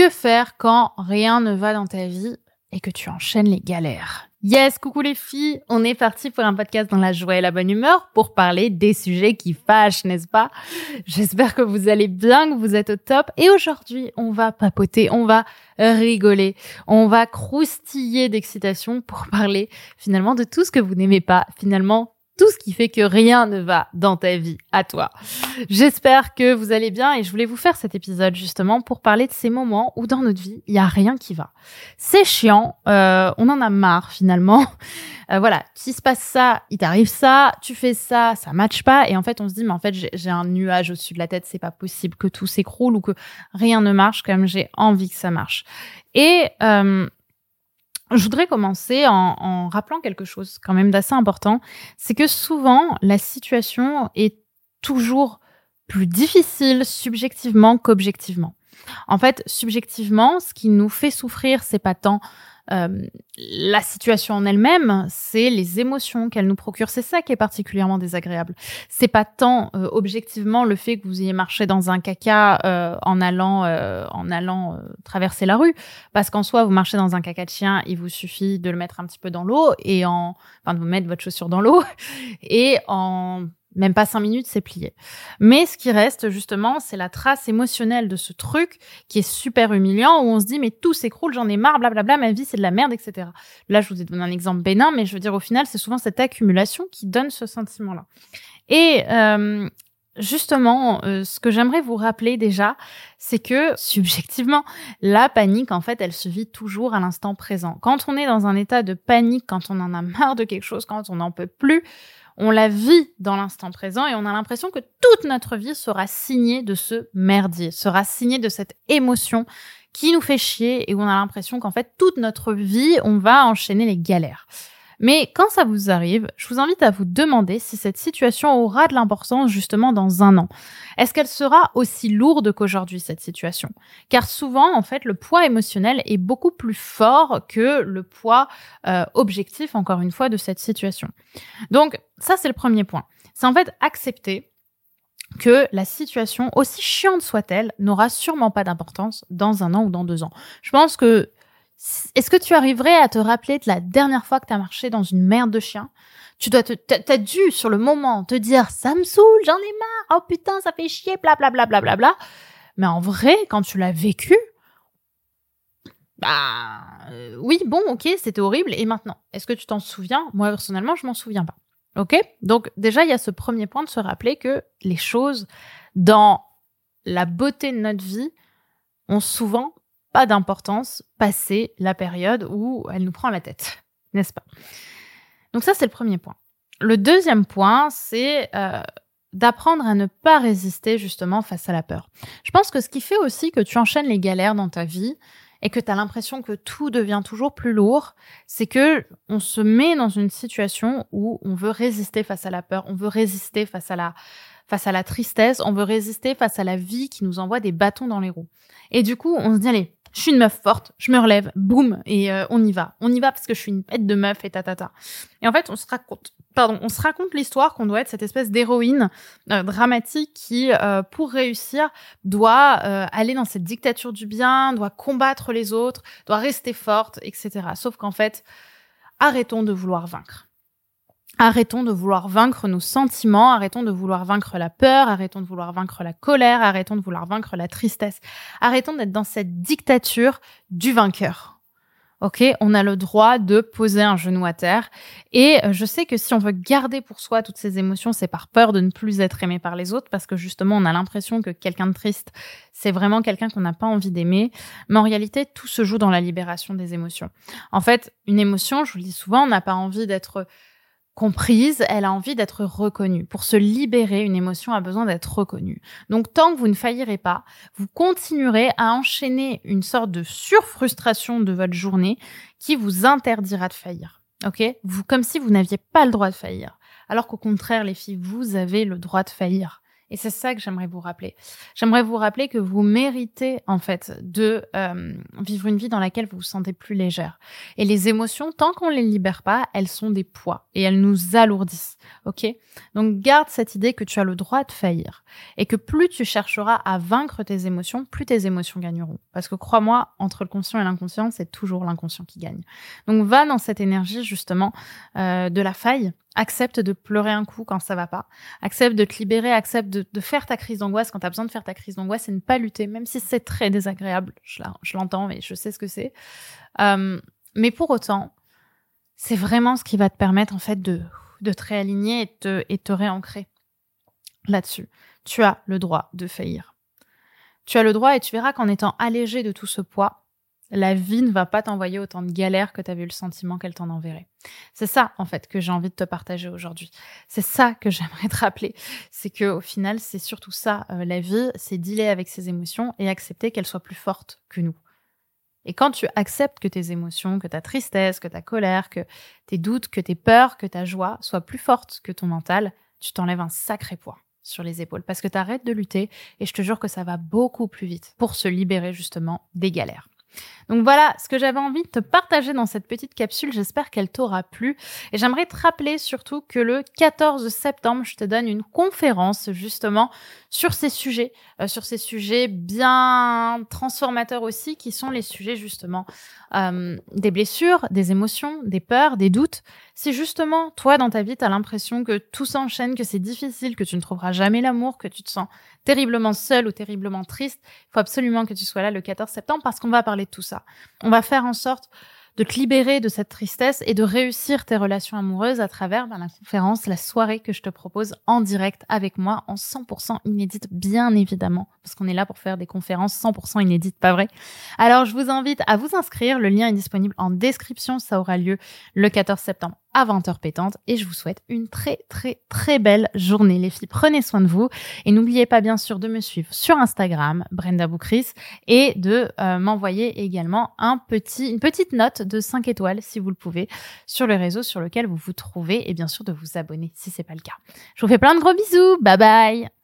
Que faire quand rien ne va dans ta vie et que tu enchaînes les galères? Yes, coucou les filles, on est parti pour un podcast dans la joie et la bonne humeur pour parler des sujets qui fâchent, n'est-ce pas? J'espère que vous allez bien, que vous êtes au top. Et aujourd'hui, on va papoter, on va rigoler, on va croustiller d'excitation pour parler finalement de tout ce que vous n'aimez pas, finalement tout ce qui fait que rien ne va dans ta vie, à toi. J'espère que vous allez bien et je voulais vous faire cet épisode justement pour parler de ces moments où dans notre vie, il y a rien qui va. C'est chiant, euh, on en a marre finalement. Euh, voilà, s'il se passe ça, il t'arrive ça, tu fais ça, ça matche pas et en fait on se dit mais en fait j'ai un nuage au-dessus de la tête, c'est pas possible que tout s'écroule ou que rien ne marche comme j'ai envie que ça marche. Et euh, je voudrais commencer en, rappelant quelque chose quand même d'assez important, c'est que souvent la situation est toujours plus difficile subjectivement qu'objectivement. En fait, subjectivement, ce qui nous fait souffrir, c'est pas tant euh, la situation en elle-même, c'est les émotions qu'elle nous procure. C'est ça qui est particulièrement désagréable. C'est pas tant euh, objectivement le fait que vous ayez marché dans un caca euh, en allant en allant traverser la rue, parce qu'en soi vous marchez dans un caca de chien, il vous suffit de le mettre un petit peu dans l'eau et en enfin de vous mettre votre chaussure dans l'eau et en même pas cinq minutes, c'est plié. Mais ce qui reste justement, c'est la trace émotionnelle de ce truc qui est super humiliant, où on se dit mais tout s'écroule, j'en ai marre, blablabla, ma vie c'est de la merde, etc. Là, je vous ai donné un exemple bénin, mais je veux dire au final, c'est souvent cette accumulation qui donne ce sentiment-là. Et euh, justement, euh, ce que j'aimerais vous rappeler déjà, c'est que subjectivement, la panique, en fait, elle se vit toujours à l'instant présent. Quand on est dans un état de panique, quand on en a marre de quelque chose, quand on n'en peut plus, on la vit dans l'instant présent et on a l'impression que toute notre vie sera signée de ce merdier, sera signée de cette émotion qui nous fait chier et où on a l'impression qu'en fait toute notre vie, on va enchaîner les galères. Mais quand ça vous arrive, je vous invite à vous demander si cette situation aura de l'importance justement dans un an. Est-ce qu'elle sera aussi lourde qu'aujourd'hui, cette situation? Car souvent, en fait, le poids émotionnel est beaucoup plus fort que le poids euh, objectif, encore une fois, de cette situation. Donc, ça, c'est le premier point. C'est en fait accepter que la situation, aussi chiante soit-elle, n'aura sûrement pas d'importance dans un an ou dans deux ans. Je pense que est-ce que tu arriverais à te rappeler de la dernière fois que tu as marché dans une merde de chien? Tu dois te, t'as dû sur le moment te dire ça me saoule, j'en ai marre, oh putain ça fait chier, bla bla bla bla bla bla. Mais en vrai, quand tu l'as vécu, bah euh, oui bon ok c'était horrible et maintenant est-ce que tu t'en souviens? Moi personnellement je m'en souviens pas. Ok? Donc déjà il y a ce premier point de se rappeler que les choses dans la beauté de notre vie ont souvent pas d'importance passer la période où elle nous prend la tête, n'est-ce pas? Donc ça, c'est le premier point. Le deuxième point, c'est euh, d'apprendre à ne pas résister justement face à la peur. Je pense que ce qui fait aussi que tu enchaînes les galères dans ta vie et que tu as l'impression que tout devient toujours plus lourd, c'est que on se met dans une situation où on veut résister face à la peur, on veut résister face à la face à la tristesse, on veut résister face à la vie qui nous envoie des bâtons dans les roues. Et du coup, on se dit allez, je suis une meuf forte, je me relève, boum, et euh, on y va. On y va parce que je suis une bête de meuf et. Ta. Et en fait, on se raconte, pardon, on se raconte l'histoire qu'on doit être cette espèce d'héroïne euh, dramatique qui, euh, pour réussir, doit aller dans cette dictature du bien, doit combattre les autres, doit rester forte, etc. Sauf qu'en fait, arrêtons de vouloir vaincre. Arrêtons de vouloir vaincre nos sentiments, arrêtons de vouloir vaincre la peur, arrêtons de vouloir vaincre la colère, arrêtons de vouloir vaincre la tristesse. Arrêtons d'être dans cette dictature du vainqueur. Ok, on a le droit de poser un genou à terre. Et euh, je sais que si on veut garder pour soi toutes ces émotions, c'est par peur de ne plus être aimé par les autres, parce que justement, on a l'impression que quelqu'un de triste, c'est vraiment quelqu'un qu'on n'a pas envie d'aimer. Mais en réalité, tout se joue dans la libération des émotions. En fait, une émotion, je vous le dis souvent, on n'a pas envie d'être comprise, elle a envie d'être reconnue. Pour se libérer, une émotion a besoin d'être reconnue. Donc tant que vous ne faillirez pas, vous continuerez à enchaîner une sorte de surfrustration de votre journée qui vous interdira de faillir. OK? Vous comme si vous n'aviez pas le droit de faillir. Alors qu'au contraire les filles, vous avez le droit de faillir Et c'est ça que j'aimerais vous rappeler. J'aimerais vous rappeler que vous méritez en fait de euh, vivre une vie dans laquelle vous vous sentez plus légère. Et les émotions, tant qu'on les libère pas, elles sont des poids et elles nous alourdissent. Ok? Donc garde cette idée que tu as le droit de faillir et que plus tu chercheras à vaincre tes émotions, plus tes émotions gagneront. Parce que crois-moi, entre le conscient et l'inconscient, c'est toujours l'inconscient qui gagne. Donc va dans cette énergie justement euh, de la faille Accepte de pleurer un coup quand ça va pas. Accepte de te libérer, accepte de, faire ta crise d'angoisse quand tu as besoin de faire ta crise d'angoisse et ne pas lutter, même si c'est très désagréable. Je, l'entends et je sais ce que c'est. Euh, mais pour autant, c'est vraiment ce qui va te permettre en fait de, te réaligner et te, et te réancrer là-dessus. Tu as le droit de faillir. Tu as le droit et tu verras qu'en étant allégé de tout ce poids, la vie ne va pas t'envoyer autant de galères que tu avais eu le sentiment qu'elle t'en enverrait. C'est ça, en fait, que j'ai envie de te partager aujourd'hui. C'est ça que j'aimerais te rappeler. C'est que, au final, c'est surtout ça, euh, la vie, c'est dealer avec ses émotions et accepter qu'elles soient plus fortes que nous. Et quand tu acceptes que tes émotions, que ta tristesse, que ta colère, que tes doutes, que tes peurs, que ta joie soient plus fortes que ton mental, tu t'enlèves un sacré poids sur les épaules parce que tu arrêtes de lutter et je te jure que ça va beaucoup plus vite pour se libérer justement des galères. Donc voilà ce que j'avais envie de te partager dans cette petite capsule. J'espère qu'elle t'aura plu. Et j'aimerais te rappeler surtout que le 14 septembre, je te donne une conférence justement sur ces sujets, euh, sur ces sujets bien transformateurs aussi, qui sont les sujets justement euh, des blessures, des émotions, des peurs, des doutes. Si justement, toi, dans ta vie, tu as l'impression que tout s'enchaîne, que c'est difficile, que tu ne trouveras jamais l'amour, que tu te sens terriblement seul ou terriblement triste, il faut absolument que tu sois là le 14 septembre parce qu'on va parler de tout ça. On va faire en sorte de te libérer de cette tristesse et de réussir tes relations amoureuses à travers ben, la conférence, la soirée que je te propose en direct avec moi, en 100% inédite, bien évidemment, parce qu'on est là pour faire des conférences 100% inédites, pas vrai? Alors, je vous invite à vous inscrire. Le lien est disponible en description. Ça aura lieu le 14 septembre à 20h pétante et je vous souhaite une très très très belle journée les filles. Prenez soin de vous et n'oubliez pas bien sûr de me suivre sur Instagram Brenda Boukris et de euh, m'envoyer également un petit une petite note de 5 étoiles si vous le pouvez sur le réseau sur lequel vous vous trouvez et bien sûr de vous abonner si c'est pas le cas. Je vous fais plein de gros bisous. Bye bye.